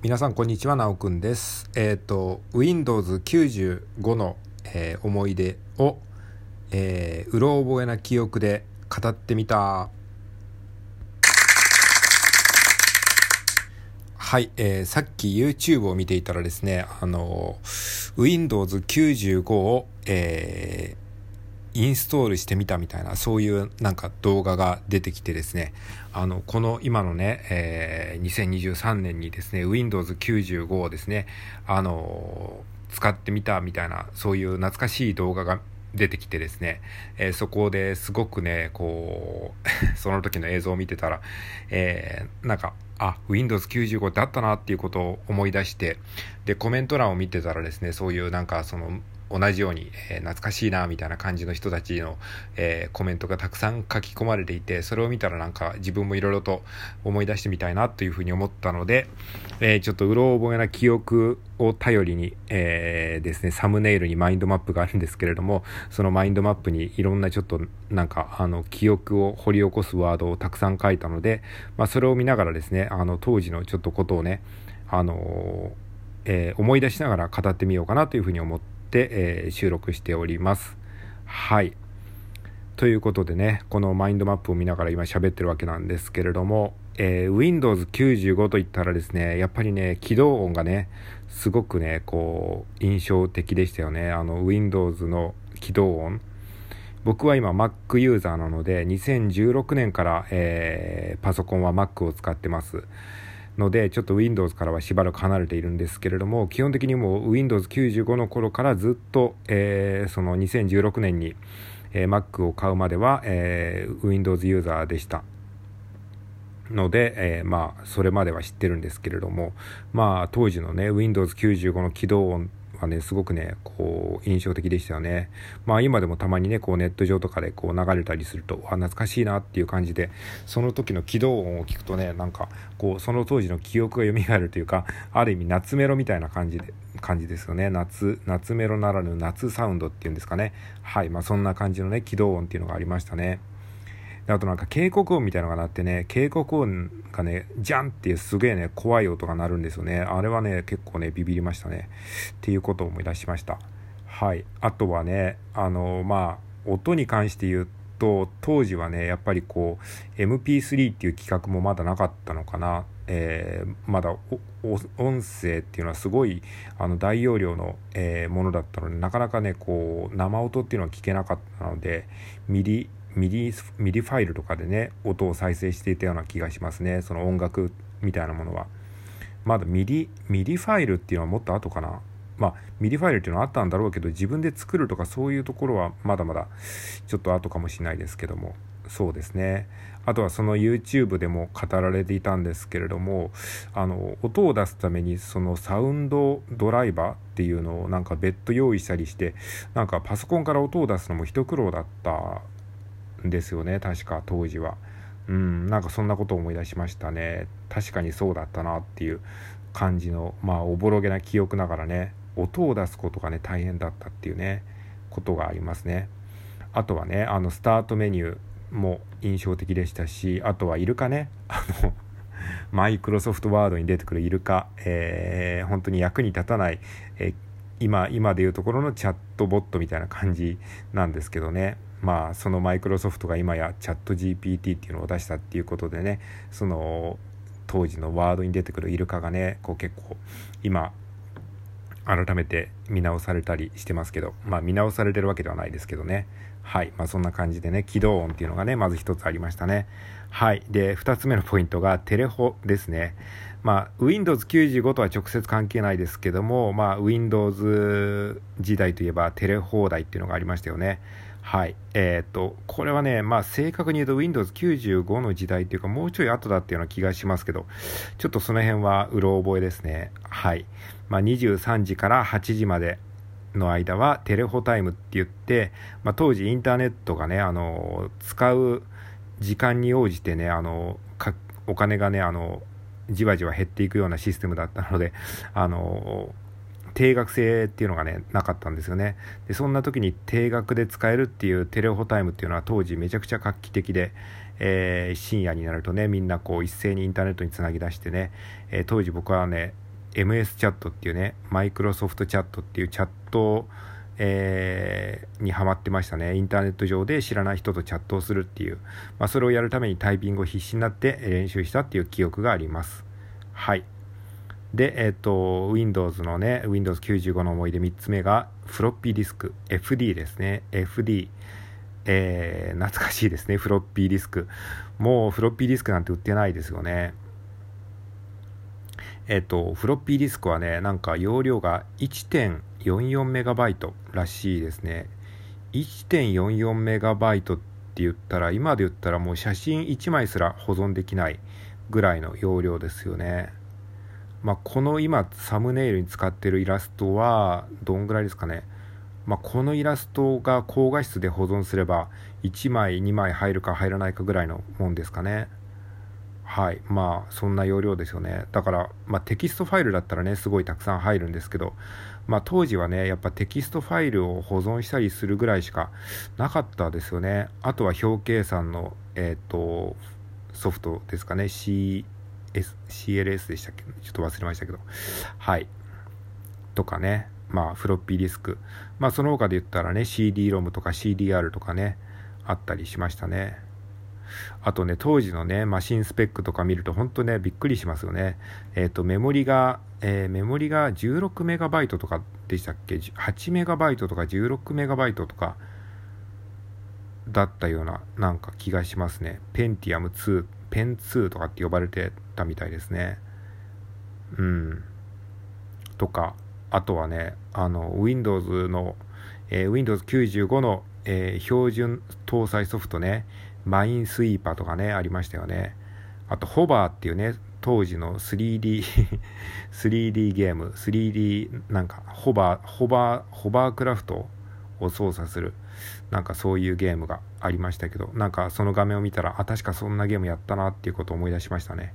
皆さんこんにちは、なおくんです。えっ、ー、と、Windows 95の、えー、思い出を、えー、うろ覚えな記憶で語ってみた。はい、えー、さっき YouTube を見ていたらですね、あの、Windows 95を、えー、インストールしてみたみたいな、そういうなんか動画が出てきてですね、あの、この今のね、えー、2023年にですね、Windows 95をですね、あのー、使ってみたみたいな、そういう懐かしい動画が出てきてですね、えー、そこですごくね、こう その時の映像を見てたら、えー、なんか、あ、Windows 95ってあったなっていうことを思い出して、で、コメント欄を見てたらですね、そういうなんかその、同じように、えー、懐かしいなみたいな感じの人たちの、えー、コメントがたくさん書き込まれていてそれを見たらなんか自分もいろいろと思い出してみたいなというふうに思ったので、えー、ちょっとうろ覚えな記憶を頼りに、えですねサムネイルにマインドマップがあるんですけれどもそのマインドマップにいろんなちょっとなんかあの記憶を掘り起こすワードをたくさん書いたので、まあ、それを見ながらですねあの当時のちょっとことをねあのえ思い出しながら語ってみようかなというふうに思って、えー、収録しております。はい。ということでね、このマインドマップを見ながら今喋ってるわけなんですけれども、えー、Windows 95といったらですね、やっぱりね、起動音がね、すごくね、こう、印象的でしたよね。あの、Windows の起動音。僕は今 Mac ユーザーなので、2016年から、えー、パソコンは Mac を使ってます。のでちょっと Windows からはしばらく離れているんですけれども基本的にもう Windows95 の頃からずっと、えー、その2016年に、えー、Mac を買うまでは、えー、Windows ユーザーでした。ので、えー、まあそれまでは知ってるんですけれどもまあ当時のね Windows95 の起動音はね、すごくね、こう、印象的でしたよね。まあ今でもたまにね、こうネット上とかでこう流れたりすると、あ、懐かしいなっていう感じで、その時の起動音を聞くとね、なんか、こう、その当時の記憶が蘇るというか、ある意味夏メロみたいな感じで、感じですよね。夏、夏メロならぬ夏サウンドっていうんですかね。はい。まあそんな感じのね、起動音っていうのがありましたね。あとなんか警告音みたいなのが鳴ってね、警告音がね、ジャンっていうすげえね、怖い音が鳴るんですよね。あれはね、結構ね、ビビりましたね。っていうことを思い出しました。はい。あとはね、あの、まあ、音に関して言うと、当時はね、やっぱりこう、MP3 っていう企画もまだなかったのかな。えー、まだ音声っていうのはすごいあの大容量の、えー、ものだったのでなかなかねこう生音っていうのは聞けなかったのでミリミディミディファイルとかでね音を再生していたような気がしますね。その音楽みたいなものは。まだミディミディファイルっていうのはもっと後かな。まあミディファイルっていうのはあったんだろうけど自分で作るとかそういうところはまだまだちょっと後かもしれないですけども。そうですね。あとはその YouTube でも語られていたんですけれどもあの音を出すためにそのサウンドドライバーっていうのをなんか別途用意したりしてなんかパソコンから音を出すのも一苦労だったですよね確か当時は。うんなんかそんなことを思い出しましたね。確かにそうだったなっていう感じのまあおぼろげな記憶ながらね音を出すことがね大変だったっていうねことがありますね。あとはねあのスタートメニューも印象的でしたしあとはイルカねあのマイクロソフトワードに出てくるイルカ、えー、本当に役に立たない、えー、今今でいうところのチャットボットみたいな感じなんですけどね。まあそのマイクロソフトが今やチャット GPT っていうのを出したっていうことでねその当時のワードに出てくるイルカがねこう結構今改めて見直されたりしてますけどまあ見直されてるわけではないですけどね。はいまあそんな感じでね起動音っていうのがねまず一つありましたねはいで2つ目のポイントがテレホですねまあ Windows 95とは直接関係ないですけどもまあ Windows 時代といえばテレ放題っていうのがありましたよねはい。えっ、と、これはね、まあ正確に言うと Windows 95の時代っていうかもうちょい後だっていうような気がしますけど、ちょっとその辺はうろ覚えですね。はい。まあ23時から8時までの間はテレホタイムって言って、まあ当時インターネットがね、あの、使う時間に応じてね、あの、お金がね、あの、じわじわ減っていくようなシステムだったので、あの、定額制っていうのがねなかったんですよね。でそんな時に定額で使えるっていうテレホタイムっていうのは当時めちゃくちゃ画期的で、えー、深夜になるとねみんなこう一斉にインターネットにつなぎ出してね、えー、当時僕はね MS チャットっていうね、マイクロソフトチャットっていうチャット、えー、にハマってましたね。インターネット上で知らない人とチャットをするっていう、まあ、それをやるためにタイピングを必死になって練習したっていう記憶があります。はい。で、えっ、ー、と、Windows のね、Windows 95の思い出3つ目が、フロッピーディスク、FD ですね。FD。えー、懐かしいですね、フロッピーディスク。もうフロッピーディスクなんて売ってないですよね。えっ、と、フロッピーディスクはね、なんか容量が1.44メガバイトらしいですね。1.44メガバイトって言ったら、今で言ったらもう写真1枚すら保存できないぐらいの容量ですよね。まあ、この今サムネイルに使ってるイラストはどんぐらいですかね、まあ、このイラストが高画質で保存すれば1枚2枚入るか入らないかぐらいのもんですかねはいまあそんな容量ですよねだから、まあ、テキストファイルだったらねすごいたくさん入るんですけど、まあ、当時はねやっぱテキストファイルを保存したりするぐらいしかなかったですよねあとは表計算のえっ、ー、とソフトですかね C S、CLS でしたっけ？ちょっと忘れましたけど。はい。とかね。まあ、フロッピーディスク。まあ、その他で言ったらね、CD-ROM とか CDR とかね、あったりしましたね。あとね、当時のね、マシンスペックとか見ると、本当ね、びっくりしますよね。えっ、ー、と、メモリが、えー、メモリが16メガバイトとかでしたっけ ?8 メガバイトとか16メガバイトとか、だったような、なんか気がしますね。ペンティアム2、ペン2とかって呼ばれてたみたいですね。うん。とか、あとはね、あの、Windows の、えー、Windows 95の、えー、標準搭載ソフトね、マインスイーパーとかね、ありましたよね。あと、ホバーっていうね、当時の 3D 3D ゲーム、3D なんか、ホバー、ホバー、ホバークラフトを操作する、なんかそういうゲームがありましたけど、なんかその画面を見たら、あ、確かそんなゲームやったなっていうことを思い出しましたね。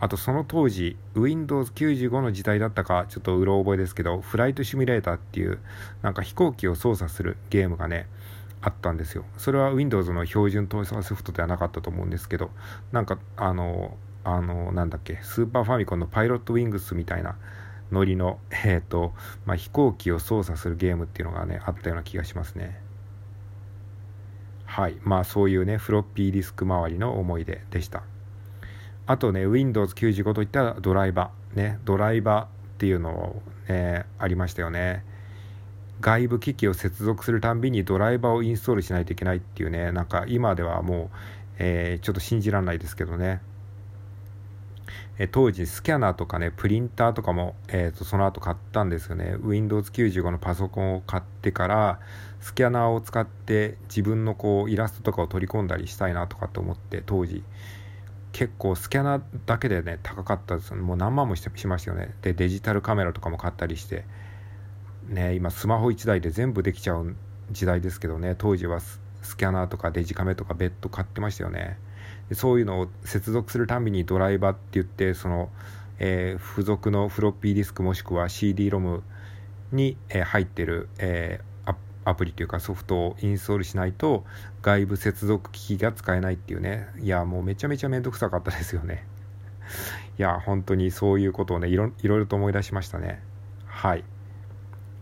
あとその当時 Windows 95の時代だったかちょっとうろ覚えですけどフライトシミュレーターっていうなんか飛行機を操作するゲームがねあったんですよ。それは Windows の標準搭載ソフトではなかったと思うんですけどなんかあのあのなんだっけスーパーファミコンのパイロットウィングスみたいなノリの、えーとまあ、飛行機を操作するゲームっていうのがねあったような気がしますね。はい。まあそういうねフロッピーディスク周りの思い出でした。あとね、Windows 95といったらドライバー、ね、ドライバーっていうのを、ね、ありましたよね。外部機器を接続するたんびにドライバーをインストールしないといけないっていうね、なんか今ではもう、えー、ちょっと信じられないですけどね。え当時スキャナーとかね、プリンターとかも、えーと、とその後買ったんですよね。Windows 95のパソコンを買ってから、スキャナーを使って自分のこうイラストとかを取り込んだりしたいなとかって思って、当時、結構スキャナーだけでね高かったですもう何万もしましたよね。でデジタルカメラとかも買ったりして。ね今スマホ1台で全部できちゃう時代ですけどね。当時はスキャナーとかデジカメとか別途買ってましたよね。でそういうのを接続するたびにドライバーって言ってその、えー、付属のフロッピーディスクもしくは CD-ROM に、えー、入ってる、えー、アプリというかソフトをインストールしないと外部接続機器が使えないっていうね。いやもうめちゃめちゃめんどくさかったですよね。いや本当にそういうことをねいろいろと思い出しましたね。はい。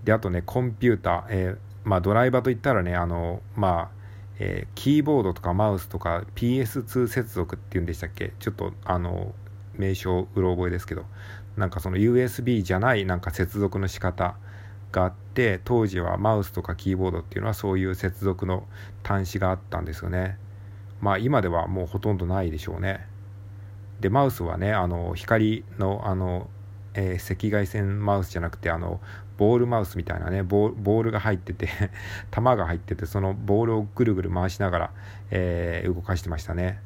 であとねコンピューター、えー、まあドライバーといったらねあのまあえー、キーボードとかマウスとか PS2 接続っていうんでしたっけ？ちょっとあの名称うろ覚えですけど。なんかその USB じゃないなんか接続の仕方があって当時はマウスとかキーボードっていうのはそういう接続の端子があったんですよね。まあ今ではもうほとんどないでしょうね。でマウスはねあの光のあの、えー、赤外線マウスじゃなくてあのボールマウスみたいなねボールが入ってて 玉が入っててそのボールをぐるぐる回しながら、えー、動かしてましたね。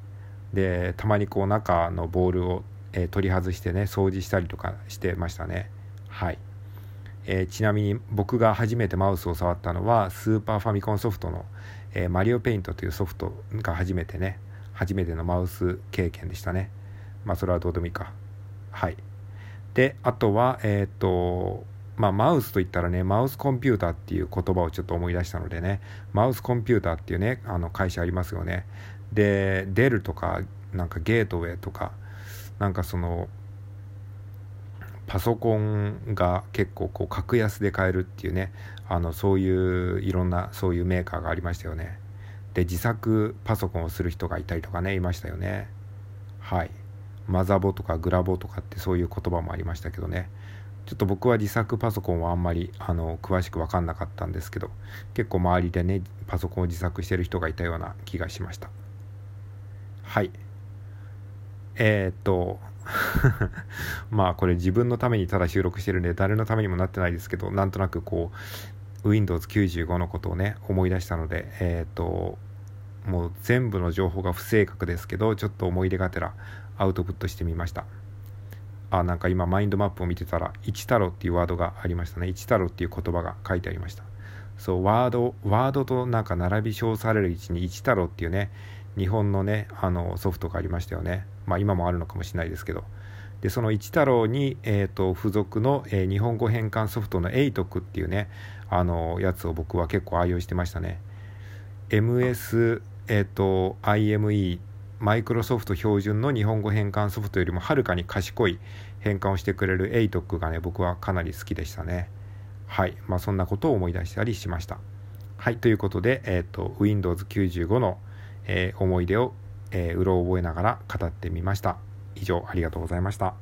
でたまにこう中のボールを、えー、取り外してね掃除したりとかしてましたね。はい。えー、ちなみに僕が初めてマウスを触ったのはスーパーファミコンソフトの、え、マリオペイントというソフトが初めてね初めてのマウス経験でしたね。まあそれはどうでもいいか。はい。であとはえっ、とまあマウスといったらねマウスコンピューターっていう言葉をちょっと思い出したのでねマウスコンピューターっていうねあの会社ありますよね。でデルとかなんかゲートウェイとかなんかそのパソコンが結構こう格安で買えるっていうねあのそういういろんなそういうメーカーがありましたよね。で自作パソコンをする人がいたりとかねいましたよね。はい。マザボとかグラボとかってそういう言葉もありましたけどね。ちょっと僕は自作パソコンはあんまりあの詳しく分かんなかったんですけど結構周りでねパソコンを自作してる人がいたような気がしました。はい。えー、っと まあこれ自分のためにただ収録してるんで誰のためにもなってないですけどなんとなくこう Windows95 のことをね思い出したのでえー、っともう全部の情報が不正確ですけどちょっと思い出がてらアウトプットしてみました。あなんか今マインドマップを見てたら一太郎っていうワードがありましたね。一太郎っていう言葉が書いてありました。そうワードワードとなんか並び称される位置に一太郎っていうね日本のねあのソフトがありましたよね。まあ今もあるのかもしれないですけど。でその一太郎に、えーと、付属の、えー、日本語変換ソフトの ATOC っていうねあのやつを僕は結構愛用してましたね。MS、えーと、IME マイクロソフト標準の日本語変換ソフトよりもはるかに賢い変換をしてくれる ATOC がね僕はかなり好きでしたねはいまあそんなことを思い出したりしましたはいということで、えーと、Windows95 の「えー、思い出を、えー、うろ覚えながら語ってみました。以上ありがとうございました。